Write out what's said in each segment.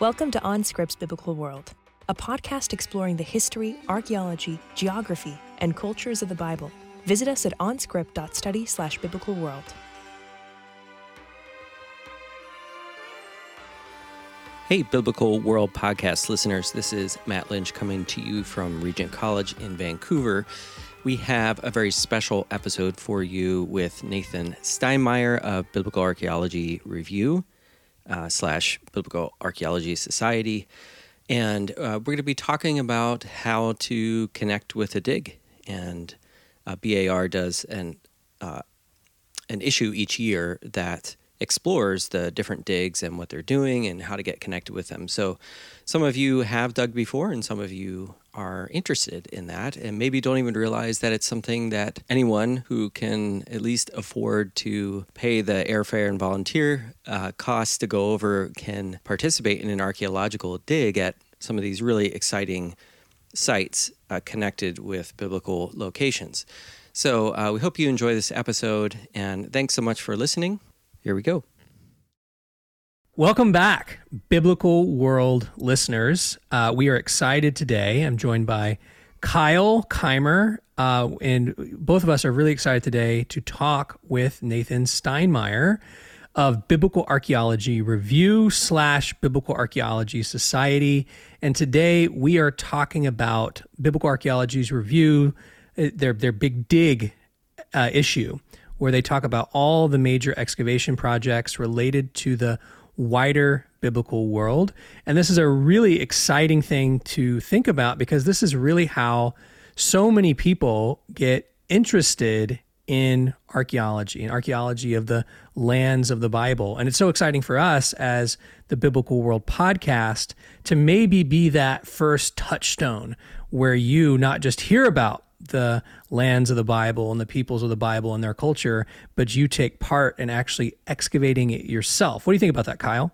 Welcome to OnScript's Biblical World, a podcast exploring the history, archaeology, geography, and cultures of the Bible. Visit us at onscript.study slash biblical world. Hey, Biblical World podcast listeners. This is Matt Lynch coming to you from Regent College in Vancouver. We have a very special episode for you with Nathan Steinmeyer of Biblical Archaeology Review uh, slash Biblical Archaeology Society. And uh, we're going to be talking about how to connect with a dig. And uh, BAR does an, uh, an issue each year that explores the different digs and what they're doing and how to get connected with them. So, some of you have dug before, and some of you are interested in that, and maybe don't even realize that it's something that anyone who can at least afford to pay the airfare and volunteer uh, costs to go over can participate in an archaeological dig at some of these really exciting sites uh, connected with biblical locations. So, uh, we hope you enjoy this episode, and thanks so much for listening. Here we go. Welcome back, Biblical World listeners. Uh, we are excited today. I'm joined by Kyle Keimer, uh, and both of us are really excited today to talk with Nathan Steinmeyer of Biblical Archaeology Review slash Biblical Archaeology Society. And today we are talking about Biblical Archaeology's review, uh, their their big dig uh, issue where they talk about all the major excavation projects related to the wider biblical world. And this is a really exciting thing to think about because this is really how so many people get interested in archaeology and archaeology of the lands of the Bible. And it's so exciting for us as the Biblical World podcast to maybe be that first touchstone where you not just hear about the lands of the Bible and the peoples of the Bible and their culture, but you take part in actually excavating it yourself. What do you think about that, Kyle?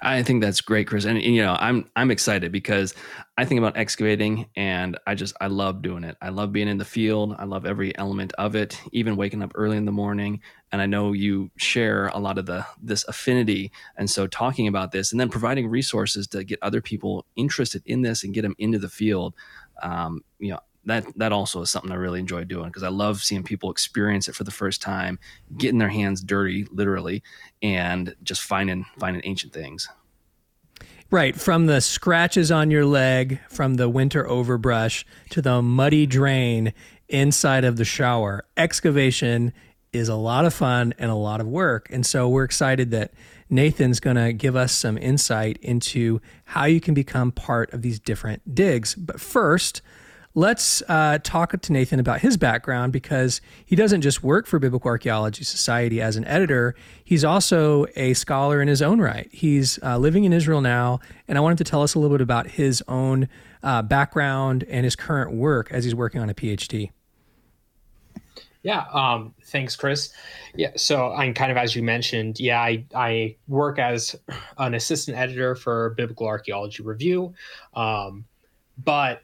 I think that's great, Chris. And, and, you know, I'm I'm excited because I think about excavating and I just I love doing it. I love being in the field. I love every element of it, even waking up early in the morning. And I know you share a lot of the this affinity. And so talking about this and then providing resources to get other people interested in this and get them into the field. Um, you know, that that also is something I really enjoy doing because I love seeing people experience it for the first time, getting their hands dirty, literally, and just finding finding ancient things. Right, from the scratches on your leg from the winter overbrush to the muddy drain inside of the shower. Excavation is a lot of fun and a lot of work. And so we're excited that Nathan's going to give us some insight into how you can become part of these different digs. But first, let's uh, talk to Nathan about his background because he doesn't just work for Biblical Archaeology Society as an editor, he's also a scholar in his own right. He's uh, living in Israel now, and I wanted to tell us a little bit about his own uh, background and his current work as he's working on a PhD. Yeah, um, thanks, Chris. Yeah, so I'm kind of as you mentioned, yeah, I, I work as an assistant editor for Biblical Archaeology Review, um, but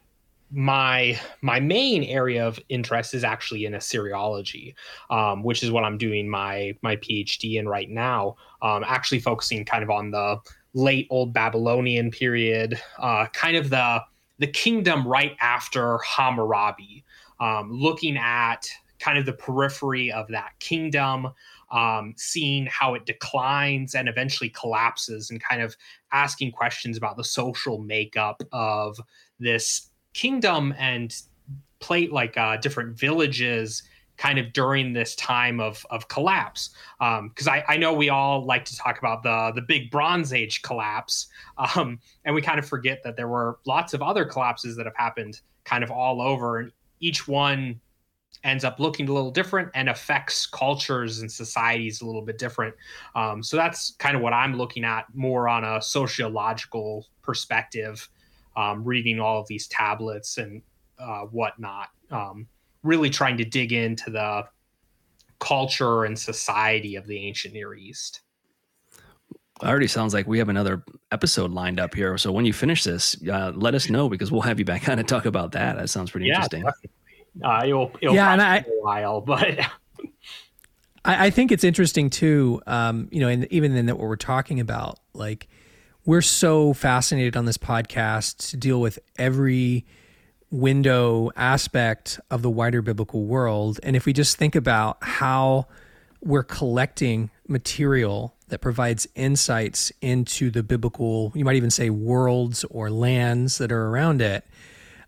my my main area of interest is actually in Assyriology, um, which is what I'm doing my my PhD in right now. Um, actually focusing kind of on the late Old Babylonian period, uh, kind of the the kingdom right after Hammurabi, um, looking at kind of the periphery of that kingdom, um, seeing how it declines and eventually collapses, and kind of asking questions about the social makeup of this kingdom and plate like uh, different villages kind of during this time of of collapse. Because um, I, I know we all like to talk about the the big bronze age collapse um, and we kind of forget that there were lots of other collapses that have happened kind of all over. And each one ends up looking a little different and affects cultures and societies a little bit different. Um, so that's kind of what i'm looking at more on a sociological perspective um, reading all of these tablets and uh, whatnot, um, really trying to dig into the culture and society of the ancient Near East. Already sounds like we have another episode lined up here. So when you finish this, uh, let us know because we'll have you back on to talk about that. That sounds pretty yeah, interesting. Uh, it'll, it'll yeah, and I, a while, but I, I, think it's interesting too. Um, you know, and even in that what we're talking about, like we're so fascinated on this podcast to deal with every window aspect of the wider biblical world. And if we just think about how we're collecting material that provides insights into the biblical, you might even say worlds or lands that are around it.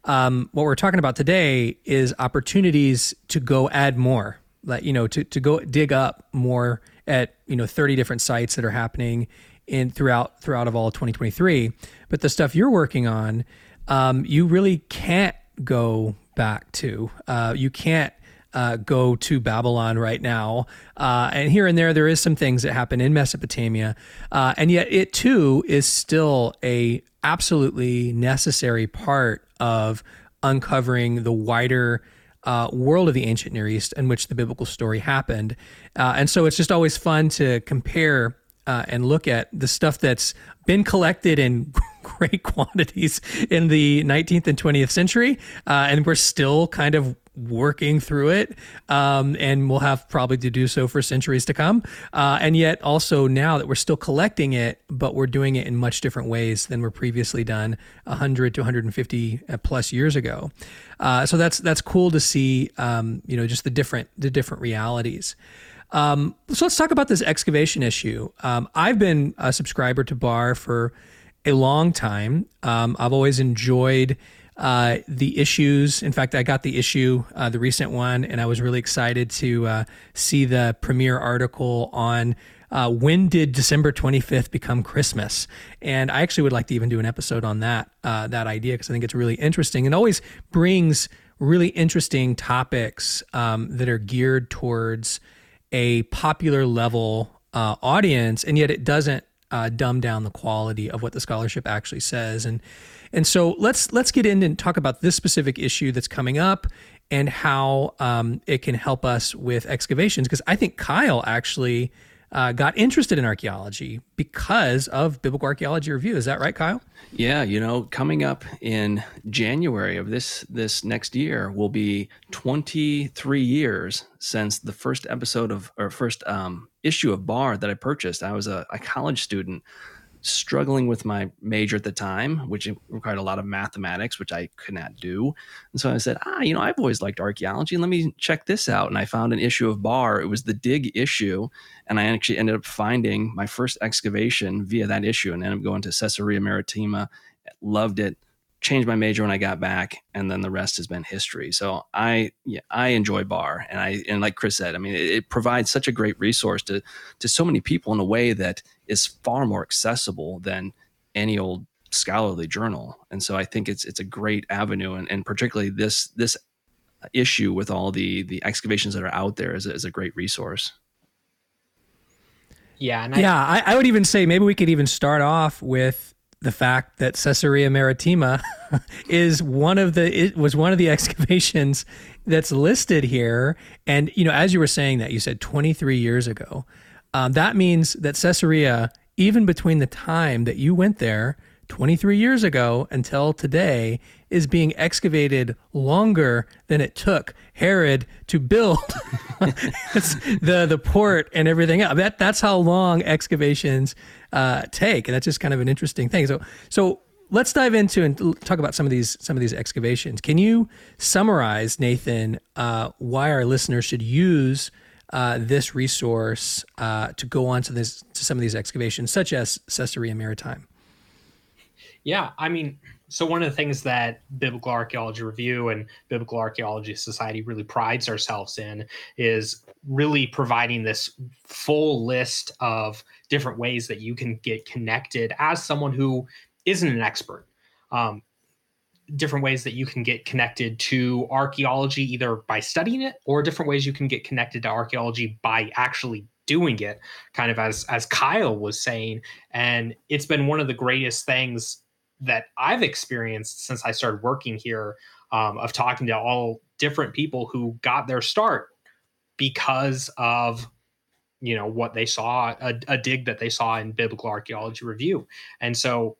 Um, what we're talking about today is opportunities to go add more, like, you know, to, to go dig up more at, you know, 30 different sites that are happening in throughout, throughout of all 2023. But the stuff you're working on, um, you really can't go back to. Uh, you can't uh, go to Babylon right now. Uh, and here and there, there is some things that happen in Mesopotamia, uh, and yet it too is still a absolutely necessary part of uncovering the wider. Uh, world of the ancient Near East in which the biblical story happened. Uh, and so it's just always fun to compare uh, and look at the stuff that's been collected in great quantities in the 19th and 20th century, uh, and we're still kind of working through it, um, and we'll have probably to do so for centuries to come. Uh, and yet, also now that we're still collecting it, but we're doing it in much different ways than were previously done 100 to 150 uh, plus years ago. Uh, so that's that's cool to see. Um, you know, just the different the different realities. Um, so let's talk about this excavation issue. Um, I've been a subscriber to BAR for a long time. Um, I've always enjoyed uh, the issues. In fact, I got the issue, uh, the recent one, and I was really excited to uh, see the premiere article on uh, when did December 25th become Christmas? And I actually would like to even do an episode on that uh, that idea because I think it's really interesting and always brings really interesting topics um, that are geared towards a popular level uh, audience, and yet it doesn't uh, dumb down the quality of what the scholarship actually says. And and so let's let's get in and talk about this specific issue that's coming up and how um, it can help us with excavations. Because I think Kyle actually uh, got interested in archaeology because of Biblical Archaeology Review. Is that right, Kyle? Yeah, you know, coming up in January of this this next year will be 23 years since the first episode of or first um, issue of BAR that I purchased. I was a, a college student struggling with my major at the time, which required a lot of mathematics, which I could not do. And so I said, ah, you know, I've always liked archaeology. Let me check this out. And I found an issue of BAR. It was the dig issue. And I actually ended up finding my first excavation via that issue and ended up going to Caesarea Maritima. Loved it changed my major when I got back, and then the rest has been history. So I yeah, I enjoy BAR, and I and like Chris said, I mean, it, it, provides such a great resource to to so many people in a way that is far more accessible than any old scholarly journal. And so I think it's it's a great avenue, and, and particularly this this issue with all the the excavations that are out there is, is a great resource. Yeah, I, yeah, I, I would even say maybe we could even start off with the fact that Caesarea Maritima is one of the it was one of the excavations that's listed here. And you know, as you were saying that, you said 23 years ago. Um, that means that Caesarea, even between the time that you went there 23 years ago until today, is being excavated longer than it took Herod to build the the port and everything. That that's how long excavations uh, take, and that's just kind of an interesting thing. So so let's dive into and talk about some of these some of these excavations. Can you summarize, Nathan, uh, why our listeners should use uh, this resource uh, to go on to this to some of these excavations, such as Caesarea Maritima? Yeah, I mean, so one of the things that Biblical Archaeology Review and Biblical Archaeology Society really prides ourselves in is really providing this full list of different ways that you can get connected as someone who isn't an expert. Um, different ways that you can get connected to archaeology either by studying it or different ways you can get connected to archaeology by actually doing it kind of as as Kyle was saying and it's been one of the greatest things that I've experienced since I started working here um, of talking to all different people who got their start because of you know what they saw a, a dig that they saw in biblical archaeology review and so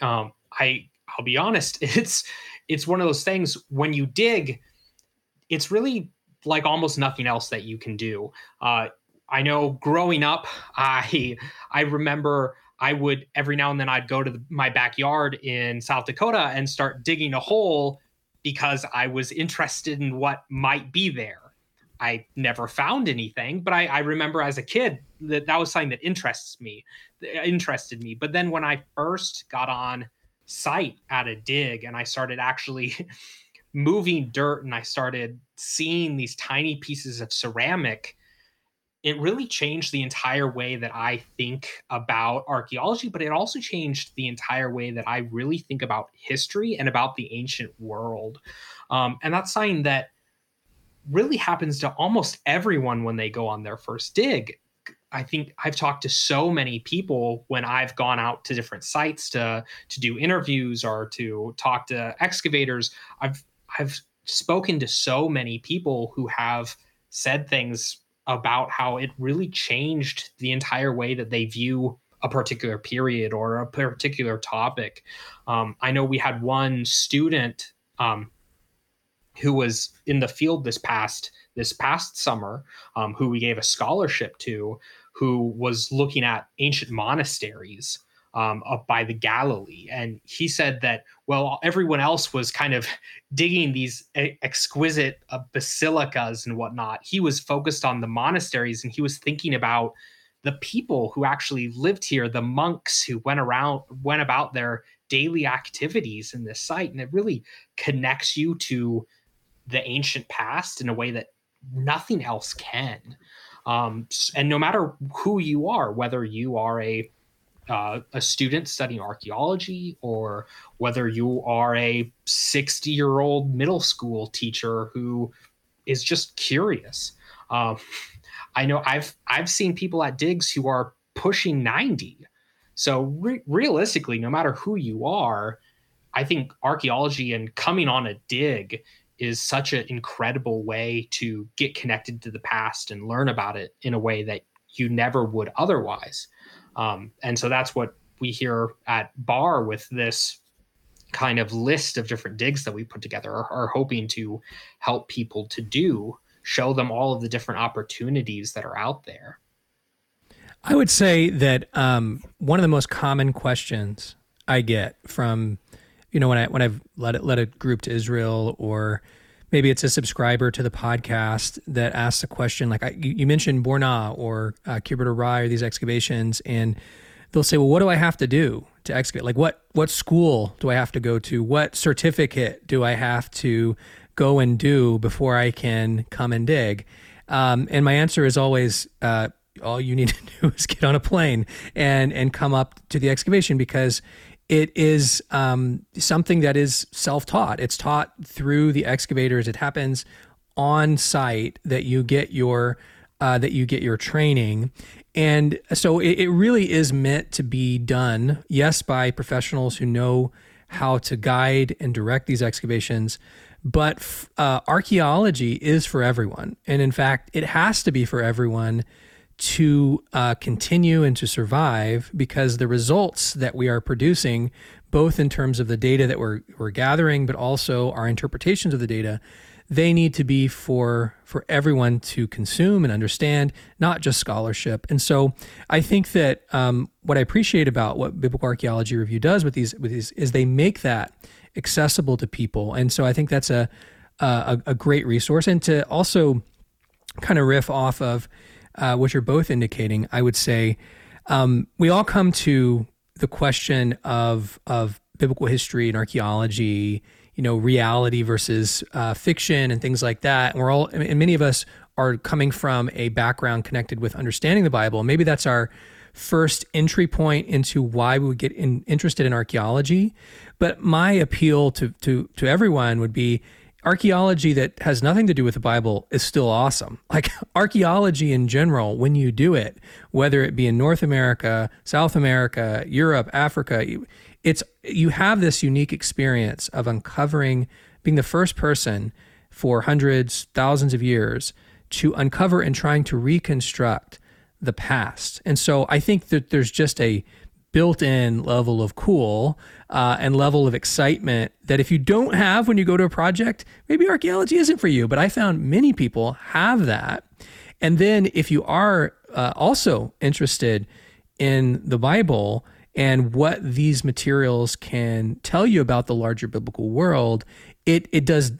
um, i i'll be honest it's it's one of those things when you dig it's really like almost nothing else that you can do uh, I know growing up, I I remember I would every now and then I'd go to the, my backyard in South Dakota and start digging a hole because I was interested in what might be there. I never found anything, but I, I remember as a kid that that was something that interests me, interested me. But then when I first got on site at a dig and I started actually moving dirt and I started seeing these tiny pieces of ceramic it really changed the entire way that I think about archaeology, but it also changed the entire way that I really think about history and about the ancient world. Um, and that's something that really happens to almost everyone when they go on their first dig. I think I've talked to so many people when I've gone out to different sites to to do interviews or to talk to excavators. I've I've spoken to so many people who have said things about how it really changed the entire way that they view a particular period or a particular topic. Um, I know we had one student um, who was in the field this past this past summer, um, who we gave a scholarship to, who was looking at ancient monasteries um, up by the Galilee. And he said that, well, everyone else was kind of digging these exquisite uh, basilicas and whatnot. He was focused on the monasteries and he was thinking about the people who actually lived here, the monks who went around, went about their daily activities in this site. And it really connects you to the ancient past in a way that nothing else can. Um, and no matter who you are, whether you are a uh, a student studying archaeology or whether you are a 60 year old middle school teacher who is just curious. Um, I know I've I've seen people at digs who are pushing 90. So re- realistically, no matter who you are, I think archaeology and coming on a dig is such an incredible way to get connected to the past and learn about it in a way that you never would otherwise. Um, and so that's what we here at BAR with this kind of list of different digs that we put together are, are hoping to help people to do, show them all of the different opportunities that are out there. I would say that um, one of the most common questions I get from, you know, when I when I've led led a group to Israel or maybe it's a subscriber to the podcast that asks a question like I, you, mentioned Burna or uh, Kibbutz or these excavations, and they'll say, "Well, what do I have to do to excavate? Like, what what school do I have to go to? What certificate do I have to go and do before I can come and dig?" Um, and my answer is always. Uh, all you need to do is get on a plane and and come up to the excavation because it is um, something that is self-taught. It's taught through the excavators. It happens on site that you get your uh, that you get your training, and so it, it really is meant to be done. Yes, by professionals who know how to guide and direct these excavations, but uh, archaeology is for everyone, and in fact, it has to be for everyone to uh, continue and to survive because the results that we are producing, both in terms of the data that we're, we're gathering, but also our interpretations of the data, they need to be for for everyone to consume and understand, not just scholarship. And so, I think that um, what I appreciate about what Biblical Archaeology Review does with these with these is they make that accessible to people. And so, I think that's a a, a great resource, and to also kind of riff off of uh, which are both indicating, I would say, um, we all come to the question of of biblical history and archaeology, you know, reality versus uh, fiction and things like that. And we're all, and many of us are coming from a background connected with understanding the Bible. Maybe that's our first entry point into why we would get in, interested in archaeology. But my appeal to to to everyone would be archaeology that has nothing to do with the Bible is still awesome. Like archaeology in general, when you do it, whether it be in North America, South America, Europe, Africa, it's you have this unique experience of uncovering, being the first person for hundreds, thousands of years to uncover and trying to reconstruct the past. And so I think that there's just a built-in level of cool uh, and level of excitement that if you don't have when you go to a project, maybe archaeology isn't for you. But I found many people have that. And then if you are uh, also interested in the Bible and what these materials can tell you about the larger biblical world, it it does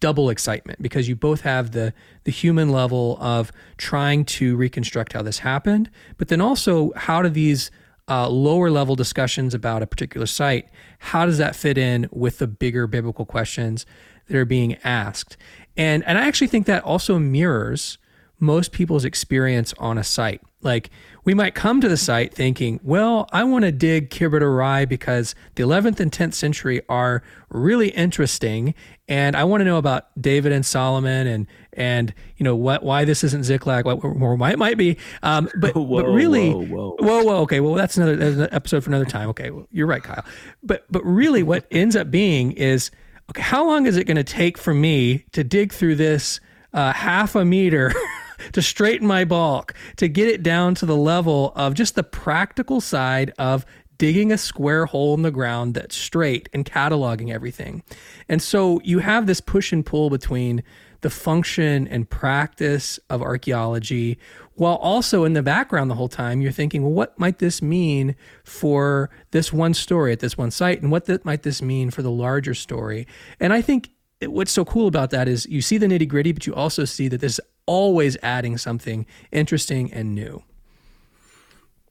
double excitement because you both have the the human level of trying to reconstruct how this happened, but then also how do these uh, lower level discussions about a particular site, how does that fit in with the bigger biblical questions that are being asked? And and I actually think that also mirrors most people's experience on a site. Like we might come to the site thinking, well, I want to dig Khirbet Rai because the 11th and 10th century are really interesting, and I want to know about David and Solomon and and you know what why this isn't Ziklag, what or why it might be. Um, but whoa, but really, whoa, whoa. whoa, whoa, okay, well that's another, that's another episode for another time. Okay, well, you're right, Kyle. But but really, what ends up being is okay. How long is it going to take for me to dig through this uh, half a meter? to straighten my balk, to get it down to the level of just the practical side of digging a square hole in the ground that's straight and cataloging everything. And so you have this push and pull between the function and practice of archaeology, while also in the background the whole time you're thinking, well, what might this mean for this one story at this one site, and what th- might this mean for the larger story? And I think what's so cool about that is you see the nitty gritty, but you also see that this always adding something interesting and new.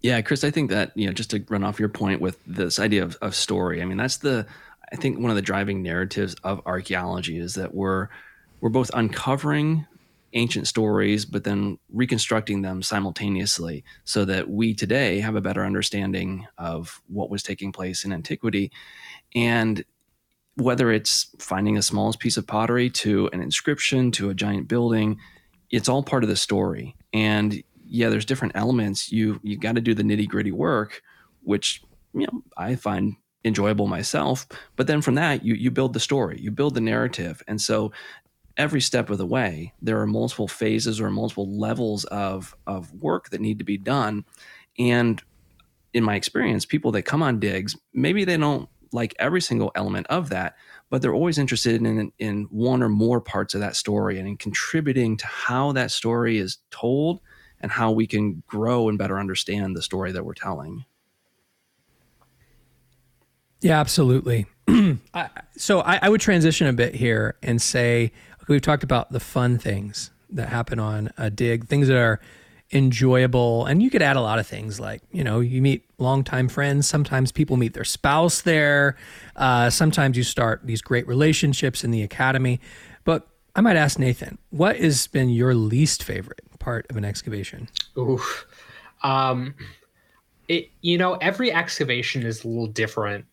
Yeah, Chris, I think that, you know, just to run off your point with this idea of, of story, I mean, that's the, I think one of the driving narratives of archaeology is that we're, we're both uncovering ancient stories, but then reconstructing them simultaneously so that we today have a better understanding of what was taking place in antiquity. And whether it's finding the smallest piece of pottery to an inscription to a giant building, it's all part of the story. And yeah, there's different elements. You you got to do the nitty gritty work, which you know I find enjoyable myself. But then from that, you you build the story, you build the narrative, and so every step of the way, there are multiple phases or multiple levels of of work that need to be done. And in my experience, people that come on digs, maybe they don't like every single element of that, but they're always interested in in one or more parts of that story and in contributing to how that story is told and how we can grow and better understand the story that we're telling. Yeah, absolutely. I, so I, I, would transition a bit here and say okay, we've talked about the fun things that happen on a dig, things that are enjoyable. And you could add a lot of things like, you know, you meet longtime friends. Sometimes people meet their spouse there. Uh, sometimes you start these great relationships in the academy. But I might ask Nathan, what has been your least favorite part of an excavation? Oof. Um, it, you know, every excavation is a little different.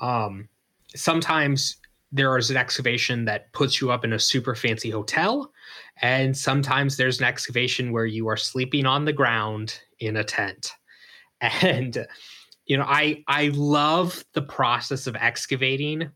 Um, sometimes there is an excavation that puts you up in a super fancy hotel and sometimes there's an excavation where you are sleeping on the ground in a tent. And you know, I I love the process of excavating,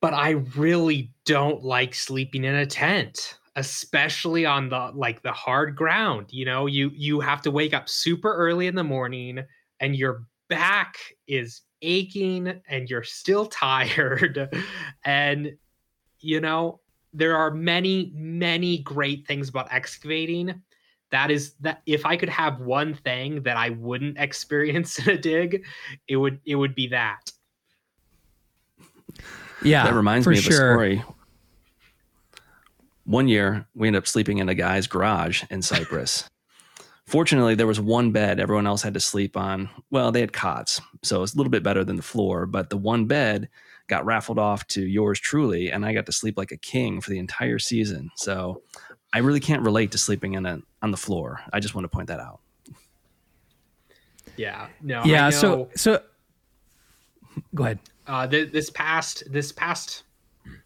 but I really don't like sleeping in a tent, especially on the like the hard ground. You know, you you have to wake up super early in the morning and your back is aching and you're still tired. And you know there are many many great things about excavating. That is that if i could have one thing that i wouldn't experience in a dig it would it would be that. Yeah that reminds me of sure. a story. One year we ended up sleeping in a guy's garage in cyprus fortunately there was one bed everyone else had to sleep on well they had cots so it's a little bit better than the floor but the one bed got raffled off to yours truly, and I got to sleep like a king for the entire season. So I really can't relate to sleeping in a on the floor. I just want to point that out. Yeah. No. Yeah. So so. Go ahead. Uh, th- this past this past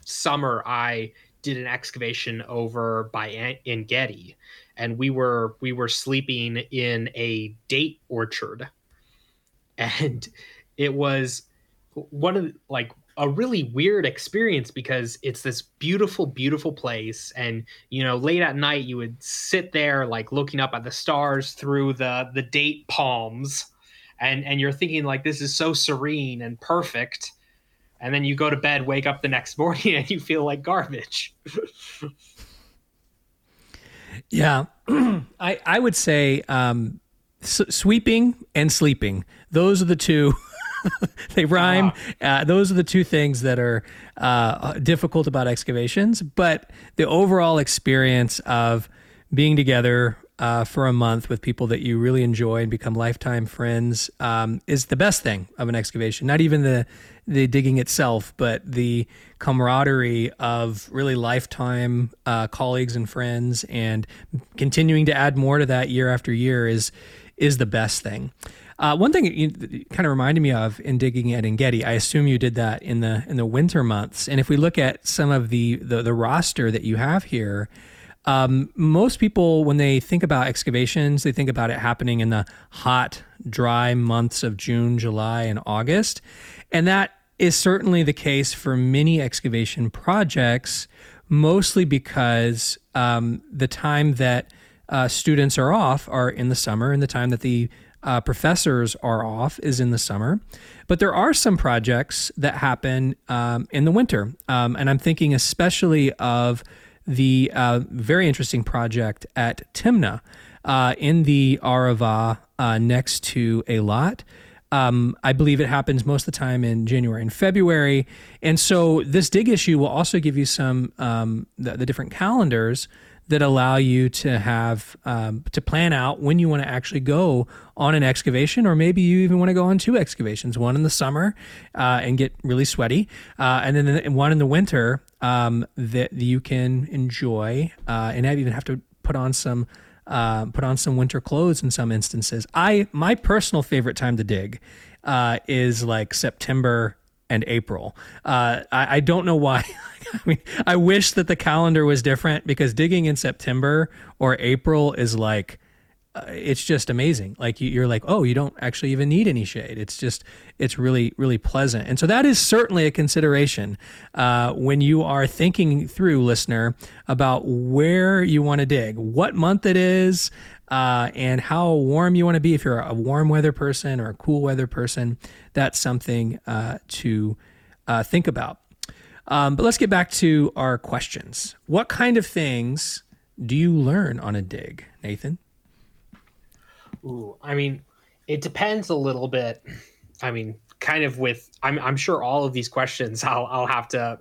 summer, I did an excavation over by En Gedi, and we were we were sleeping in a date orchard, and it was one of the, like a really weird experience because it's this beautiful beautiful place. And you know late at night you would sit there like looking up at the stars through the the date palms. And and you're thinking like this is so serene and perfect. And then you go to bed wake up the next morning and you feel like garbage Yeah, I I would say um, s- sweeping and sleeping. Those are the two. they rhyme. Uh, those are the two things that are uh, difficult about excavations. But the overall experience of being together uh, for a month with people that you really enjoy and become lifetime friends um, is the best thing of an excavation. Not even the the digging itself, but the camaraderie of really lifetime uh, colleagues and friends, and continuing to add more to that year after year is is the best thing. Uh, one thing you kind of reminded me of in digging at Engedi, I assume you did that in the in the winter months. And if we look at some of the the, the roster that you have here, um, most people, when they think about excavations, they think about it happening in the hot, dry months of June, July, and August. And that is certainly the case for many excavation projects, mostly because um, the time that uh, students are off are in the summer, and the time that the uh, professors are off is in the summer. But there are some projects that happen um, in the winter. Um, and I'm thinking especially of the uh, very interesting project at Timna uh, in the Arava uh, next to Eilat. Um, I believe it happens most of the time in January and February. And so this dig issue will also give you some um, the, the, different calendars that allow you to have um, to plan out when you want to actually go on an excavation, or maybe you even want to go on two excavations: one in the summer uh, and get really sweaty, uh, and then one in the winter um, that you can enjoy uh, and even have to put on some. Uh, put on some winter clothes in some instances. I my personal favorite time to dig uh, is like September and April. Uh, I, I, don't know why. I mean, I wish that the calendar was different because digging in September or April is like, uh, it's just amazing. Like you, are like, oh, you don't actually even need any shade. It's just, it's really, really pleasant. And so that is certainly a consideration uh, when you are thinking through, listener, about where you want to dig, what month it is, uh, and how warm you want to be. If you're a warm weather person or a cool weather person, that's something uh, to uh, think about. Um, but let's get back to our questions. What kind of things do you learn on a dig, Nathan? Ooh, I mean, it depends a little bit. I mean, kind of with I'm I'm sure all of these questions I'll I'll have to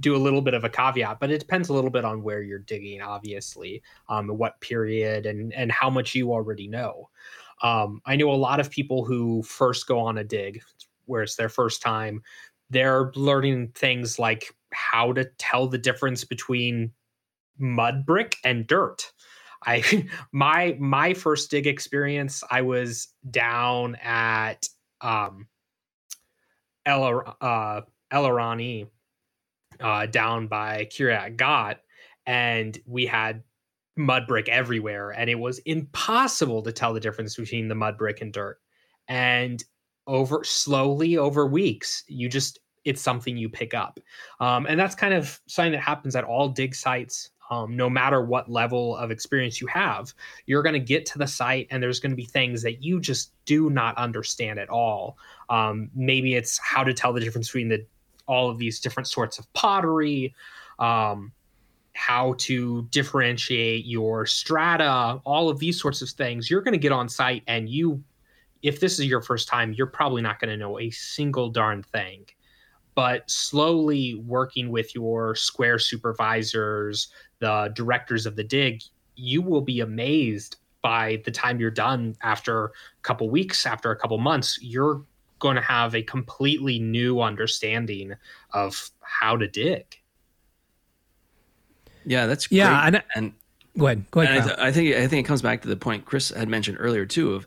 do a little bit of a caveat, but it depends a little bit on where you're digging, obviously, um, what period and and how much you already know. Um, I know a lot of people who first go on a dig, where it's their first time, they're learning things like how to tell the difference between mud brick and dirt. I my my first dig experience, I was down at um El uh El Arani uh, down by Kiryat Gat, and we had mud brick everywhere, and it was impossible to tell the difference between the mud brick and dirt. And over slowly over weeks, you just it's something you pick up, um, and that's kind of something that happens at all dig sites. Um, no matter what level of experience you have, you're going to get to the site and there's going to be things that you just do not understand at all. Um, maybe it's how to tell the difference between the all of these different sorts of pottery, um, how to differentiate your strata, all of these sorts of things. You're going to get on site and you, if this is your first time, you're probably not going to know a single darn thing. But slowly working with your square supervisors, the directors of the dig, you will be amazed by the time you're done after a couple weeks, after a couple months, you're going to have a completely new understanding of how to dig. Yeah, that's great. yeah, and, and go ahead, go ahead. I, th- I, think I think it comes back to the point Chris had mentioned earlier too of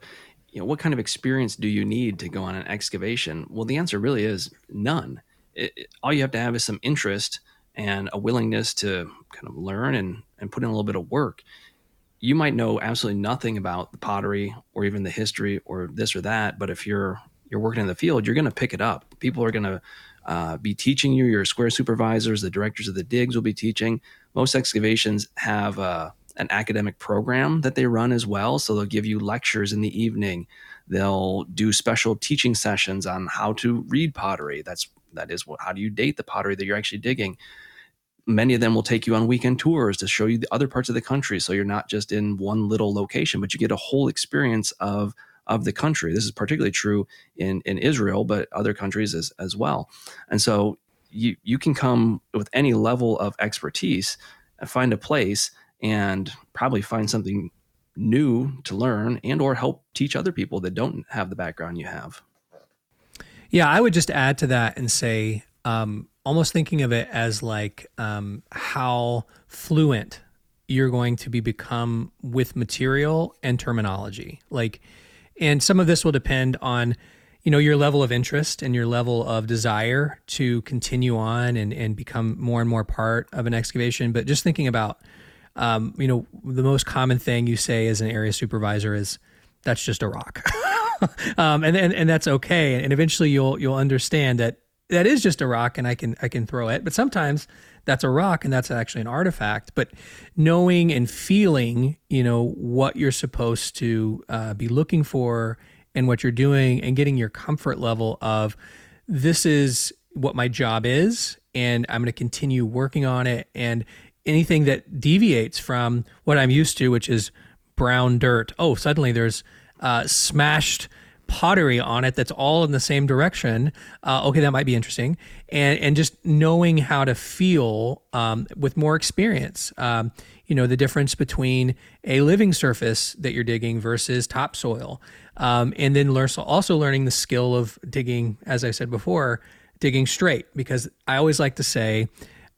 you know what kind of experience do you need to go on an excavation? Well, the answer really is none. It, it, all you have to have is some interest and a willingness to kind of learn and and put in a little bit of work. You might know absolutely nothing about the pottery or even the history or this or that, but if you're you're working in the field, you're going to pick it up. People are going to uh, be teaching you. Your square supervisors, the directors of the digs will be teaching. Most excavations have uh, an academic program that they run as well. So they'll give you lectures in the evening. They'll do special teaching sessions on how to read pottery. That's that is how do you date the pottery that you're actually digging. many of them will take you on weekend tours to show you the other parts of the country. So you're not just in one little location, but you get a whole experience of of the country. This is particularly true in in Israel, but other countries as as well. And so you you can come with any level of expertise and find a place and probably find something new to learn and or help teach other people that don't have the background you have. Yeah, I would just add to that and say um, almost thinking of it as like um, how fluent you're going to be become with material and terminology. Like, and some of this will depend on you know your level of interest and your level of desire to continue on and, and become more and more part of an excavation but just thinking about um, you know the most common thing you say as an area supervisor is that's just a rock um, and, and and that's okay and eventually you'll you'll understand that that is just a rock and I can I can throw it. But sometimes that's a rock and that's actually an artifact. But knowing and feeling, you know, what you're supposed to uh, be looking for and what you're doing, and getting your comfort level of this is what my job is, and I'm going to continue working on it. And anything that deviates from what I'm used to, which is brown dirt, oh, suddenly there's uh, smashed pottery on it that's all in the same direction. Uh, okay, that might be interesting. And and just knowing how to feel um, with more experience. Um, you know the difference between a living surface that you're digging versus topsoil, um, and then learn also learning the skill of digging, as I said before, digging straight. Because I always like to say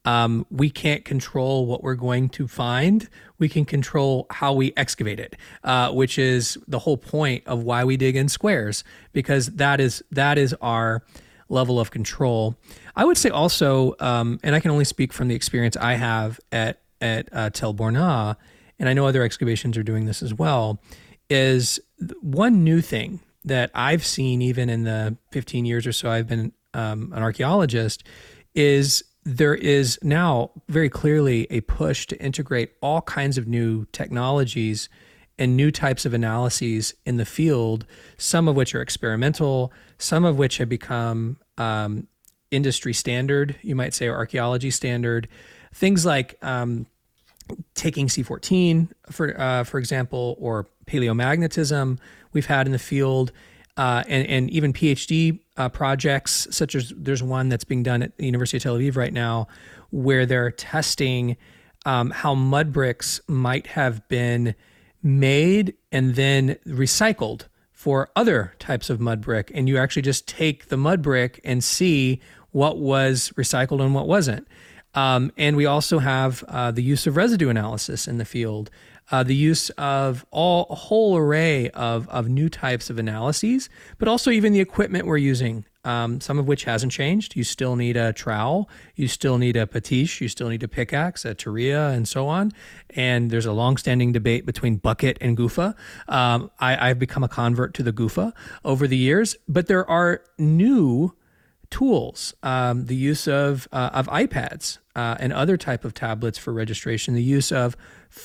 um, we can't control what we're going to find. We can control how we excavate it, uh, which is the whole point of why we dig in squares, because that is that is our level of control. I would say also, um, and I can only speak from the experience I have at at uh, Tel Burna, and I know other excavations are doing this as well. Is one new thing that I've seen even in the 15 years or so I've been um, an archaeologist is there is now very clearly a push to integrate all kinds of new technologies and new types of analyses in the field, some of which are experimental, some of which have become um, industry standard, you might say, or archaeology standard. Things like um, taking C14, for, uh, for example, or paleomagnetism we've had in the field uh, and, and even PhD uh, projects, such as there's one that's being done at the University of Tel Aviv right now, where they're testing um, how mud bricks might have been made and then recycled for other types of mud brick. And you actually just take the mud brick and see what was recycled and what wasn't. Um, and we also have uh, the use of residue analysis in the field uh, the use of all a whole array of, of new types of analyses, but also even the equipment we're using, um, some of which hasn't changed. You still need a trowel, you still need a patish, you still need a pickaxe, a teria, and so on. And there's a long-standing debate between bucket and goofa. Um, I, I've become a convert to the goofa over the years, but there are new tools, um, the use of uh, of iPads uh, and other type of tablets for registration, the use of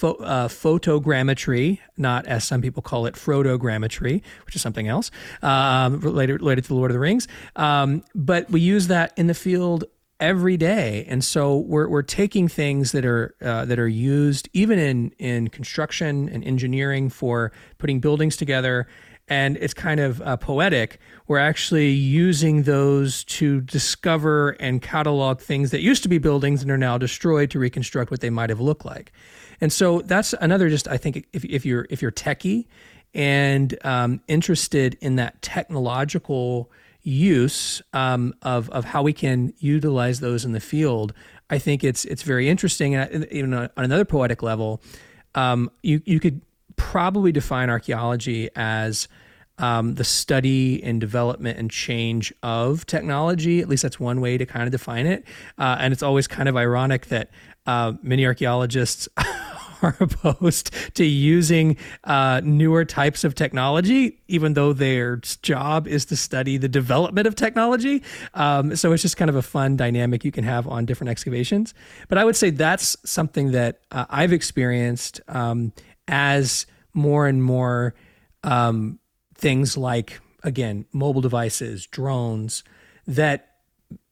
uh, photogrammetry, not as some people call it, photogrammetry, which is something else um, related related to the Lord of the Rings. Um, but we use that in the field every day, and so we're we're taking things that are uh, that are used even in in construction and engineering for putting buildings together and it's kind of uh, poetic. We're actually using those to discover and catalog things that used to be buildings and are now destroyed to reconstruct what they might have looked like. And so that's another just I think if, if you're if you're techie and um, interested in that technological use um, of of how we can utilize those in the field, I think it's it's very interesting. And even on another poetic level, um, you you could probably define archaeology as um, the study and development and change of technology. At least that's one way to kind of define it. Uh, and it's always kind of ironic that uh, many archaeologists are opposed to using uh, newer types of technology, even though their job is to study the development of technology. Um, so it's just kind of a fun dynamic you can have on different excavations. But I would say that's something that uh, I've experienced um, as more and more um, things like, again, mobile devices, drones that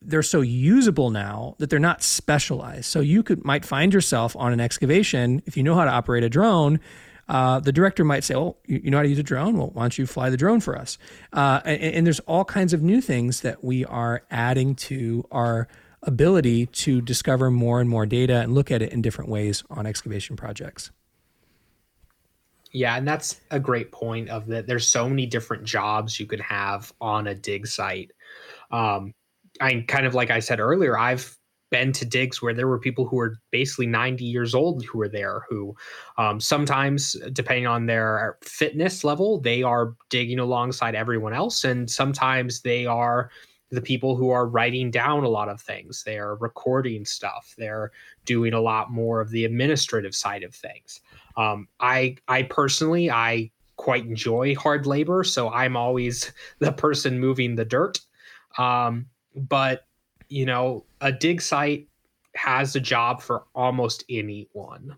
they're so usable now that they're not specialized. So you could might find yourself on an excavation if you know how to operate a drone. Uh, the director might say, "Oh, you, know how to use a drone? Well, why don't you fly the drone for us?" Uh, and, and there's all kinds of new things that we are adding to our ability to discover more and more data and look at it in different ways on excavation projects. Yeah, and that's a great point of that there's so many different jobs you could have on a dig site. Um, I kind of like I said earlier, I've been to digs where there were people who were basically 90 years old who were there who um, sometimes depending on their fitness level they are digging alongside everyone else and sometimes they are the people who are writing down a lot of things. They're recording stuff. They're doing a lot more of the administrative side of things um, i i personally i quite enjoy hard labor so i'm always the person moving the dirt um, but you know, a dig site has a job for almost anyone.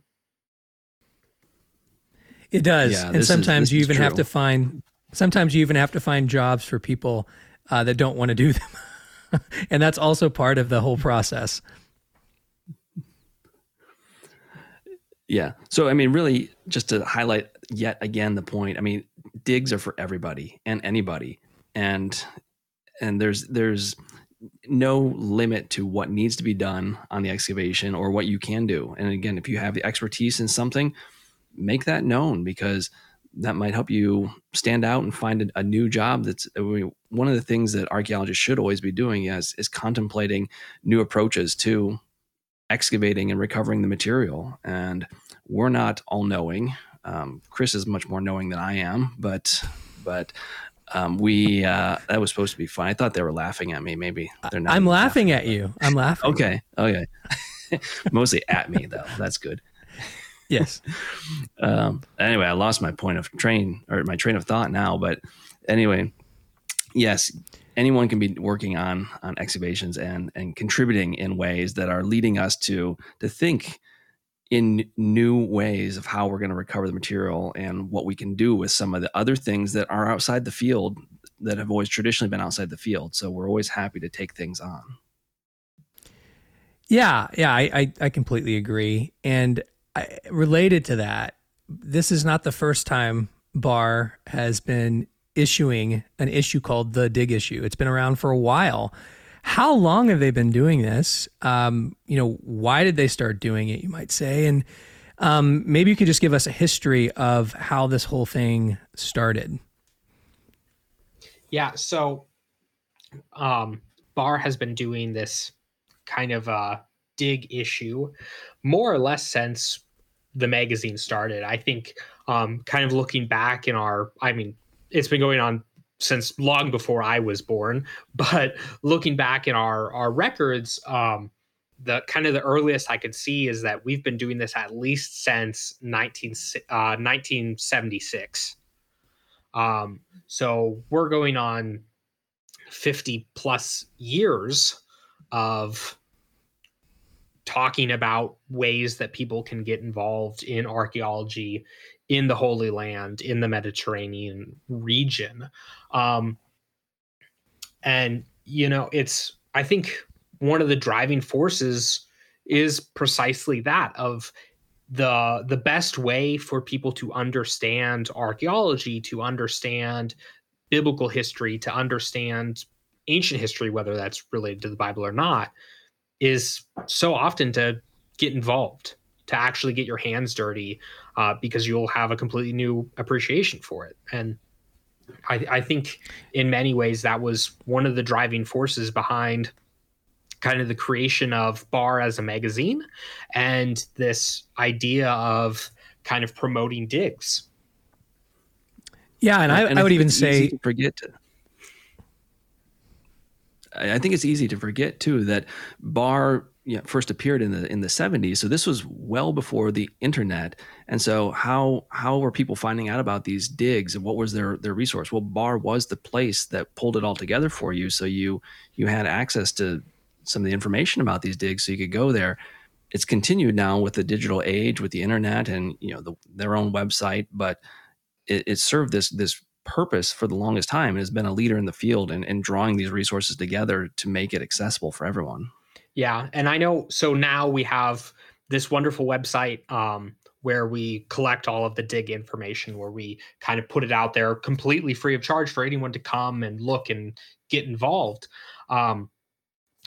It does, yeah, and sometimes is, you even have to find. Sometimes you even have to find jobs for people uh, that don't want to do them, and that's also part of the whole process. Yeah. So I mean, really, just to highlight yet again the point. I mean, digs are for everybody and anybody, and and there's there's no limit to what needs to be done on the excavation or what you can do. And again, if you have the expertise in something, make that known because that might help you stand out and find a, new job. That's I mean, one of the things that archaeologists should always be doing is, is contemplating new approaches to excavating and recovering the material. And we're not all knowing. Um, Chris is much more knowing than I am, but but um, we uh, that was supposed to be fun. I thought they were laughing at me. Maybe they're not. I'm laughing, laughing at you. I'm laughing. okay. Okay. Mostly at me though. That's good. Yes. um, anyway, I lost my point of train or my train of thought now. But anyway, yes, anyone can be working on on excavations and and contributing in ways that are leading us to to think in new ways of how we're going to recover the material and what we can do with some of the other things that are outside the field that have always traditionally been outside the field. So we're always happy to take things on. Yeah, yeah, I, I, I completely agree. And I, related to that, this is not the first time BAR has been issuing an issue called the dig issue. It's been around for a while. How long have they been doing this? Um, you know, why did they start doing it? You might say, and um, maybe you could just give us a history of how this whole thing started. Yeah. So, um, has been doing this kind of uh, dig issue more or less since the magazine started. I think, um, kind of looking back in our, I mean, it's been going on since long before I was born. But looking back in our our records, um, the kind of the earliest I could see is that we've been doing this at least since 19, uh, 1976. Um, so we're going on 50 plus years of talking about ways that people can get involved in archaeology in the Holy Land, in the Mediterranean region. Um, and, you know, it's, I think one of the driving forces is precisely that of the the best way for people to understand archaeology to understand biblical history to understand ancient history whether that's related to the bible or not is so often to get involved to actually get your hands dirty uh, because you'll have a completely new appreciation for it. And I, I think in many ways that was one of the driving forces behind kind of the creation of Bar as a magazine and this idea of kind of promoting digs. Yeah, and I, and I, I would even say forget. I think it's easy to forget too that BAR you know, first appeared in the in the 70s so this was well before the internet. And so how how were people finding out about these digs and what was their their resource? Well BAR was the place that pulled it all together for you. So you you had access to some of the information about these digs so you could go there. It's continued now with the digital age with the internet and you know the, their own website but it, it served this this purpose for the longest time and has been a leader in the field and, and drawing these resources together to make it accessible for everyone. Yeah. And I know, so now we have this wonderful website um, where we collect all of the dig information, where we kind of put it out there completely free of charge for anyone to come and look and get involved. Um,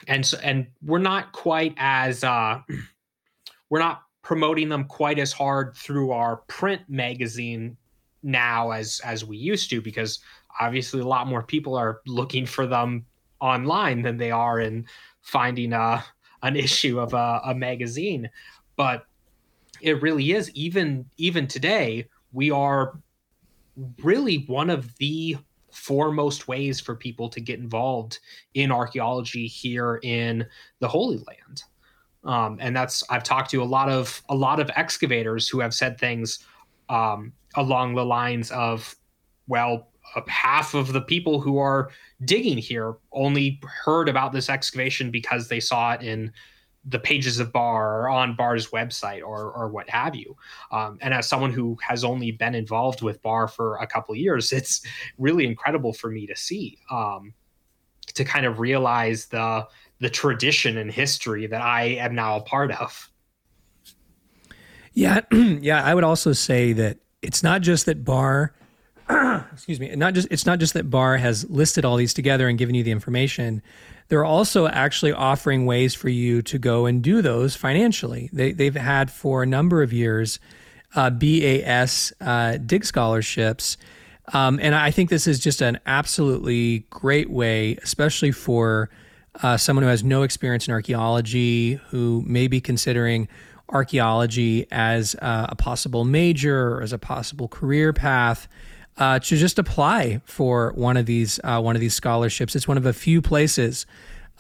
and so, and we're not quite as, uh, we're not promoting them quite as hard through our print magazine now as as we used to because obviously a lot more people are looking for them online than they are in finding a an issue of a, a magazine. But it really is even even today we are really one of the foremost ways for people to get involved in archaeology here in the holy land. Um, and that's i've talked to a lot of a lot of excavators who have said things um, along the lines of well half of the people who are digging here only heard about this excavation because they saw it in the pages of bar or on bar's website or or what have you. Um, and as someone who has only been involved with bar for a couple years it's really incredible for me to see um, to kind of realize the the tradition and history that i am now a part of. Yeah yeah i would also say that it's not just that bar excuse me. Not just it's not just that bar has listed all these together and given you the information. They're also actually offering ways for you to go and do those financially. They, they've had for a number of years uh, bas uh, dig scholarships. Um, and i think this is just an absolutely great way especially for uh, someone who has no experience in archaeology who may be considering archaeology as uh, a possible major or as a possible career path uh, to just apply for one of these uh, one of these scholarships. It's one of a few places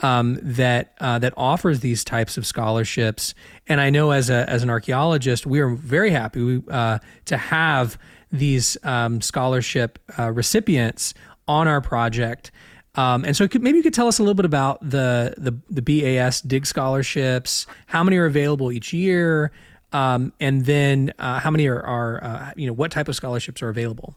um, that uh, that offers these types of scholarships. And I know as a as an archaeologist, we are very happy uh, to have these um, scholarship uh, recipients on our project. Um, and so could, maybe you could tell us a little bit about the, the, the BAS dig scholarships, how many are available each year, um, and then uh, how many are, are you know, what type of scholarships are available?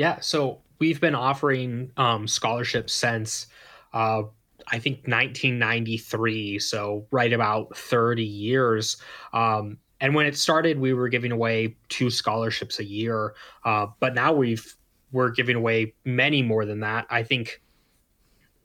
Yeah, so we've been offering um, scholarships since uh, I think 1993, so right about 30 years. Um, and when it started, we were giving away two scholarships a year, uh, but now we've we're giving away many more than that. I think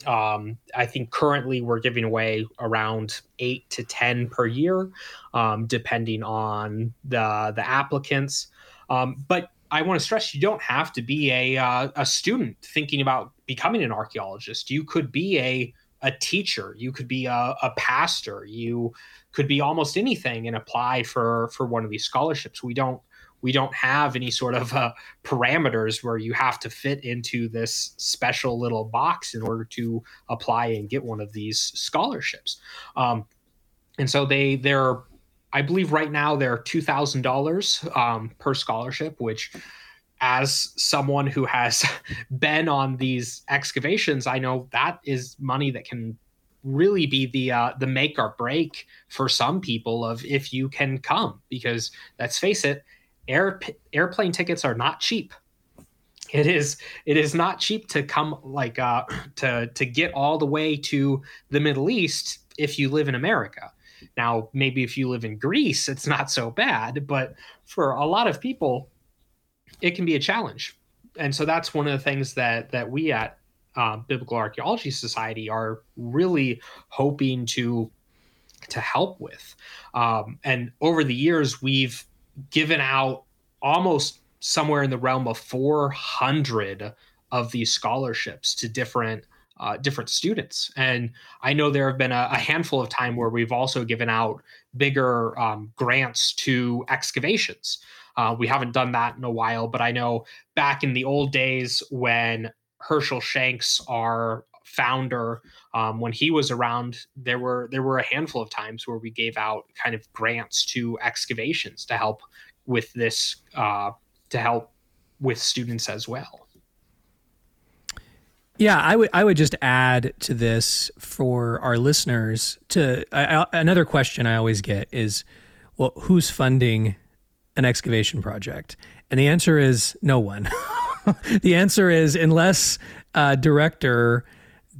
um, I think currently we're giving away around eight to ten per year, um, depending on the the applicants. Um, but I want to stress you don't have to be a uh, a student thinking about becoming an archaeologist. You could be a a teacher. You could be a, a pastor. You could be almost anything and apply for for one of these scholarships. We don't we don't have any sort of uh, parameters where you have to fit into this special little box in order to apply and get one of these scholarships. Um, and so they they're I believe right now they're two thousand um, dollars per scholarship, which as someone who has been on these excavations, I know that is money that can really be the uh, the make or break for some people of if you can come because let's face it air airplane tickets are not cheap. It is it is not cheap to come like uh to to get all the way to the middle east if you live in america now maybe if you live in greece it's not so bad but for a lot of people it can be a challenge. And so that's one of the things that that we at uh, biblical archaeology society are really hoping to to help with. Um, and over the years we've given out almost somewhere in the realm of 400 of these scholarships to different uh, different students. And I know there have been a, a, handful of time where we've also given out bigger um, grants to excavations. Uh, we haven't done that in a while, but I know back in the old days when Herschel Shanks, our founder, um, when he was around, there were there were a handful of times where we gave out kind of grants to excavations to help with this uh, to help with students as well. Yeah, I would I would just add to this for our listeners. To I, another question I always get is, well, who's funding an excavation project? And the answer is no one. the answer is unless a director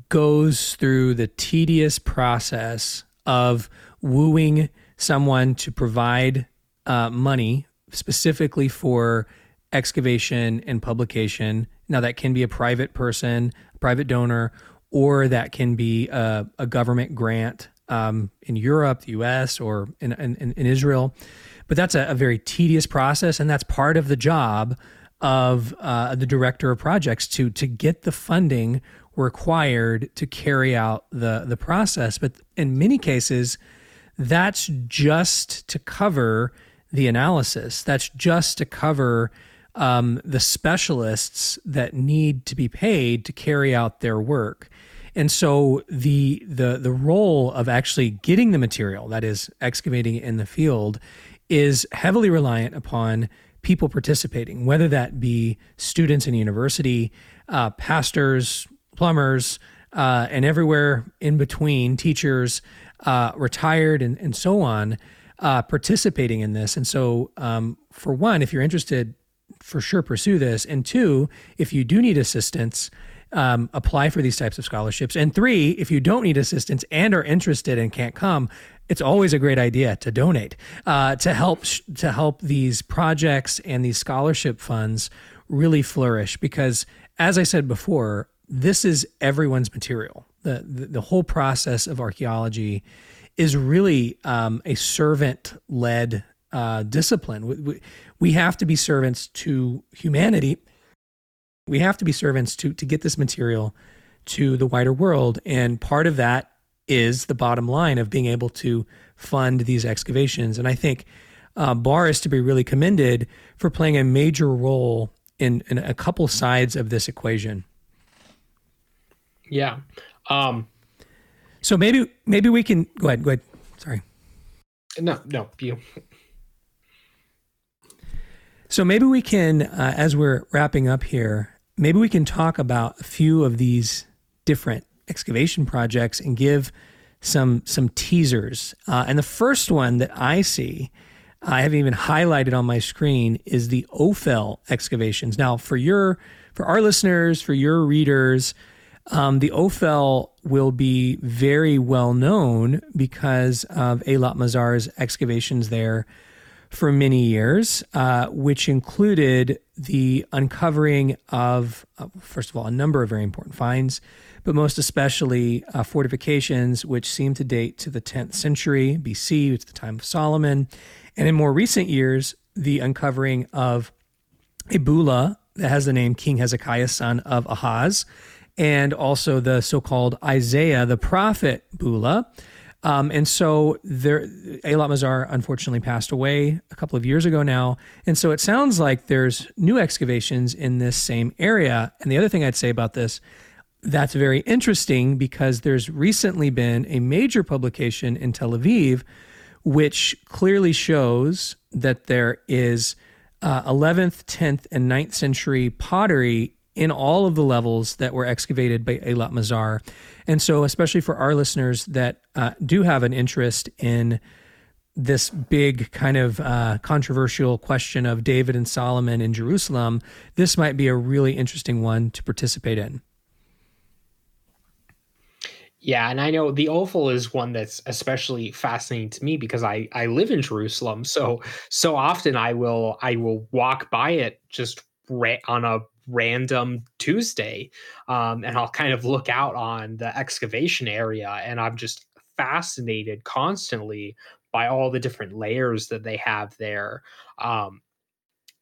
goes through the tedious process of wooing someone to provide uh, money specifically for excavation and publication. Now, that can be a private person, private donor, or that can be a, a government grant um, in Europe, the US, or in, in, in Israel. But that's a, a, very tedious process, and that's part of the job of uh, the director of projects to to get the funding required to carry out the the process. But in many cases, that's just to cover the analysis. That's just to cover um, the specialists that need to be paid to carry out their work. And so the the the role of actually getting the material, that is excavating in the field, is heavily reliant upon people participating, whether that be students in university, uh, pastors, plumbers, uh, and everywhere in between, teachers, uh, retired, and, and so on, uh, participating in this. And so, um, for one, if you're interested, for sure pursue this. And two, if you do need assistance, um, apply for these types of scholarships. And three, if you don't need assistance and are interested and can't come, it's always a great idea to donate uh, to help to help these projects and these scholarship funds really flourish. Because, as I said before, this is everyone's material. The, the, the whole process of archaeology is really um, a servant led uh, discipline. We, we, we have to be servants to humanity. We have to be servants to, to get this material to the wider world. And part of that is the bottom line of being able to fund these excavations. And I think uh, BAR is to be really commended for playing a major role in, in a couple sides of this equation. Yeah. Um, so maybe maybe we can go ahead. Go ahead. Sorry. No, no, you. So maybe we can, uh, as we're wrapping up here, maybe we can talk about a few of these different excavation projects and give some some teasers. Uh, and the first one that I see, I haven't even highlighted on my screen, is the Ophel excavations. Now, for your for our listeners, for your readers, um, the Ophel will be very well known because of Eilat Mazar's excavations there for many years, uh, which included the uncovering of, uh, first of all, a number of very important finds, but most especially uh, fortifications which seem to date to the 10th century BC, it's the time of Solomon. And in more recent years, the uncovering of a bulla that has the name King Hezekiah, son of Ahaz, and also the so called Isaiah the prophet bulla um, and so there, Eilat Mazar unfortunately passed away a couple of years ago now. And so it sounds like there's new excavations in this same area. And the other thing I'd say about this, that's very interesting because there's recently been a major publication in Tel Aviv, which clearly shows that there is uh, 11th, 10th, and 9th century pottery in all of the levels that were excavated by Eilat Mazar. And so, especially for our listeners that uh, do have an interest in this big kind of uh, controversial question of David and Solomon in Jerusalem, this might be a really interesting one to participate in. Yeah, and I know the Ophel is one that's especially fascinating to me because I I live in Jerusalem, so so often I will I will walk by it just ra- on a random Tuesday. Um, and I'll kind of look out on the excavation area and I'm just fascinated constantly by all the different layers that they have there. Um,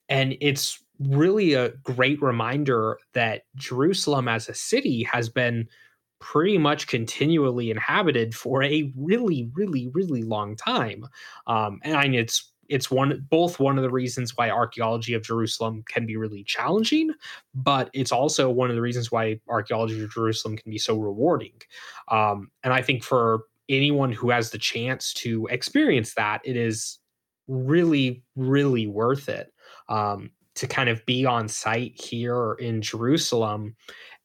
and it's really a great reminder that Jerusalem as a city has been pretty much continually inhabited for a really, really, really long time. Um, and it's it's one both one of the reasons why archaeology of Jerusalem can be really challenging, but it's also one of the reasons why archaeology of Jerusalem can be so rewarding. Um, and I think for anyone who has the chance to experience that, it is really, really worth it um, to kind of be on site here in Jerusalem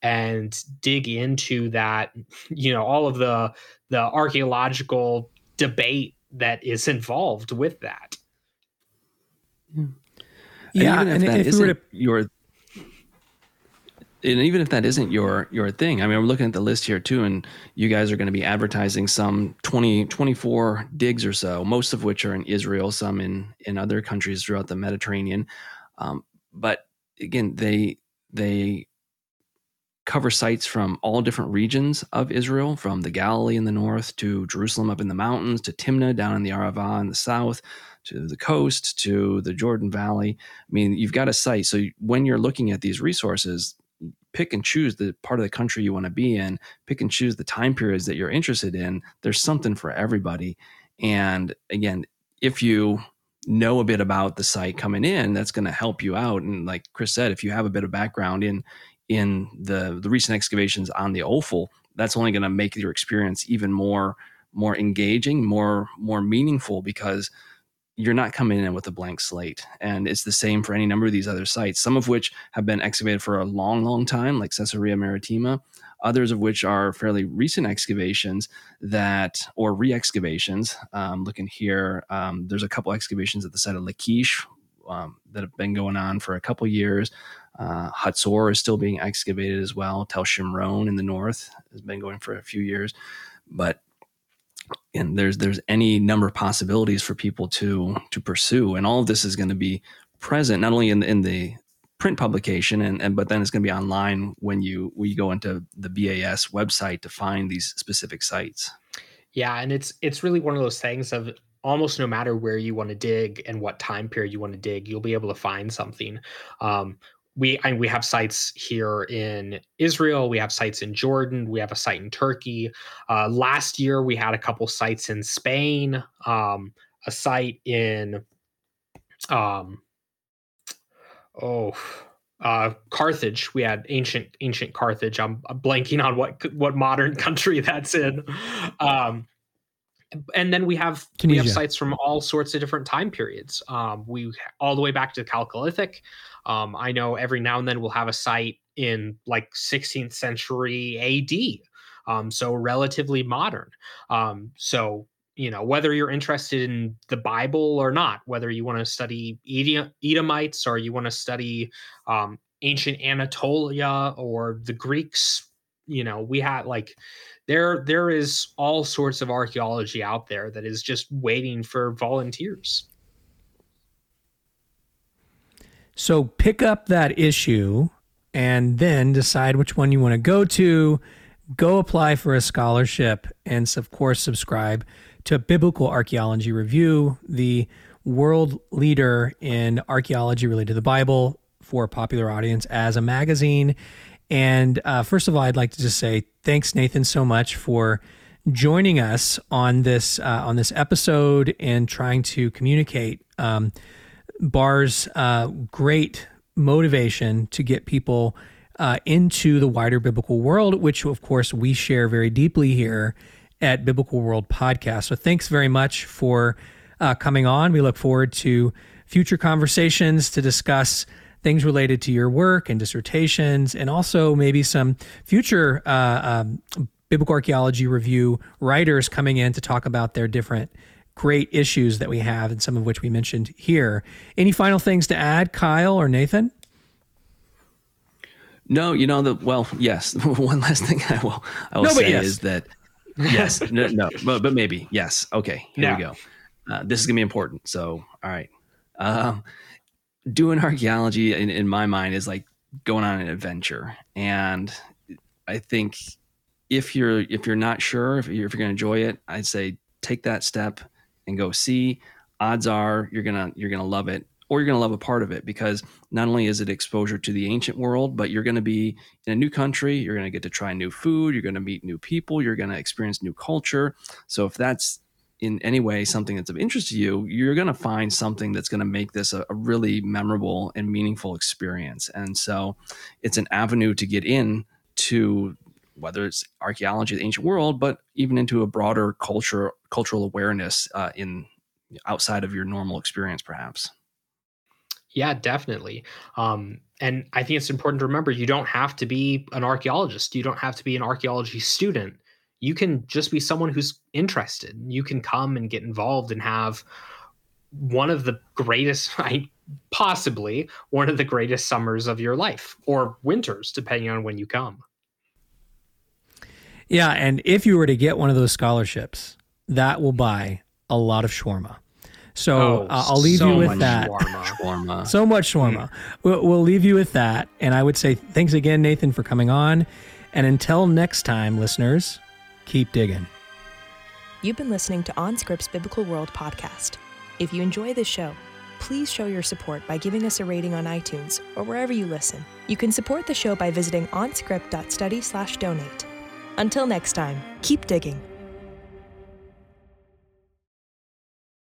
and dig into that, you know, all of the the archaeological debate that is involved with that. Yeah, and, and if, if we to your and even if that isn't your your thing, I mean, i'm looking at the list here too, and you guys are going to be advertising some 20, 24 digs or so, most of which are in Israel, some in in other countries throughout the Mediterranean. Um, but again, they they cover sites from all different regions of Israel, from the Galilee in the north to Jerusalem up in the mountains to Timnah down in the Arava in the south to the coast to the Jordan Valley. I mean, you've got a site. So when you're looking at these resources, pick and choose the part of the country you want to be in, pick and choose the time periods that you're interested in. There's something for everybody. And again, if you know a bit about the site coming in, that's going to help you out. And like Chris said, if you have a bit of background in in the the recent excavations on the Ophel, that's only going to make your experience even more more engaging, more more meaningful because you're not coming in with a blank slate. And it's the same for any number of these other sites, some of which have been excavated for a long, long time, like Caesarea Maritima, others of which are fairly recent excavations that, or re excavations. Um, looking here, um, there's a couple excavations at the site of Lachish um, that have been going on for a couple years. Uh, Hatzor is still being excavated as well. Tel Shimron in the north has been going for a few years. But and there's there's any number of possibilities for people to to pursue and all of this is going to be present not only in the, in the print publication and, and but then it's going to be online when you we go into the BAS website to find these specific sites. Yeah, and it's it's really one of those things of almost no matter where you want to dig and what time period you want to dig, you'll be able to find something. Um, we and we have sites here in Israel. We have sites in Jordan. We have a site in Turkey. Uh, last year, we had a couple sites in Spain. Um, a site in, um, oh, uh, Carthage. We had ancient ancient Carthage. I'm, I'm, blanking on what what modern country that's in. Um, and then we have Tunisia. we have sites from all sorts of different time periods. Um, we all the way back to the Chalcolithic. Um, I know every now and then we'll have a site in like 16th century AD, um, so relatively modern. Um, so you know whether you're interested in the Bible or not, whether you want to study Edomites or you want to study um, ancient Anatolia or the Greeks, you know we had like there there is all sorts of archaeology out there that is just waiting for volunteers. So pick up that issue and then decide which one you want to go to. Go apply for a scholarship and, of course, subscribe to Biblical Archaeology Review, the world leader in archaeology related to the Bible for a popular audience as a magazine. And uh, first of all, I'd like to just say thanks, Nathan, so much for joining us on this uh, on this episode and trying to communicate um, Bar's uh, great motivation to get people uh, into the wider biblical world, which of course we share very deeply here at Biblical World Podcast. So thanks very much for uh, coming on. We look forward to future conversations to discuss things related to your work and dissertations, and also maybe some future uh, um, biblical archaeology review writers coming in to talk about their different great issues that we have, and some of which we mentioned here. Any final things to add, Kyle or Nathan? No, you know the well, yes. One last thing I will I will no, say yes. is that yes, no, no, but but maybe yes. Okay, here we go. Uh, this is gonna be important. So, all right, um, doing archaeology in, in my mind is like going on an adventure, and I think if you're if you're not sure if you're, if you're gonna enjoy it, I'd say take that step and go see, odds are you're gonna you're gonna love it or you're going to love a part of it because not only is it exposure to the ancient world, but you're going to be in a new country. You're going to get to try new food. You're going to meet new people. You're going to experience new culture. So if that's in any way something that's of interest to you, you're going to find something that's going to make this a, a, really memorable and meaningful experience. And so it's an avenue to get in to whether it's archaeology the ancient world, but even into a broader culture, cultural awareness uh, in outside of your normal experience, perhaps. Yeah, definitely. Um, and I think it's important to remember you don't have to be an archaeologist. You don't have to be an archaeology student. You can just be someone who's interested. You can come and get involved and have one of the greatest, I possibly one of the greatest summers of your life or winters, depending on when you come. Yeah, and if you were to get one of those scholarships, that will buy a lot of shawarma. So Oh, uh, I'll leave so you with much that. shawarma. Shawarma. So much shawarma. We'll, we'll leave you with that. And I would say thanks again, Nathan, for coming on. And until next time, listeners, keep digging. You've been listening to OnScript's Biblical World podcast. If you enjoy this show, please show your support by giving us a rating on iTunes or wherever you listen. You can support the show by visiting onscript.study/donate. Until next time, keep digging.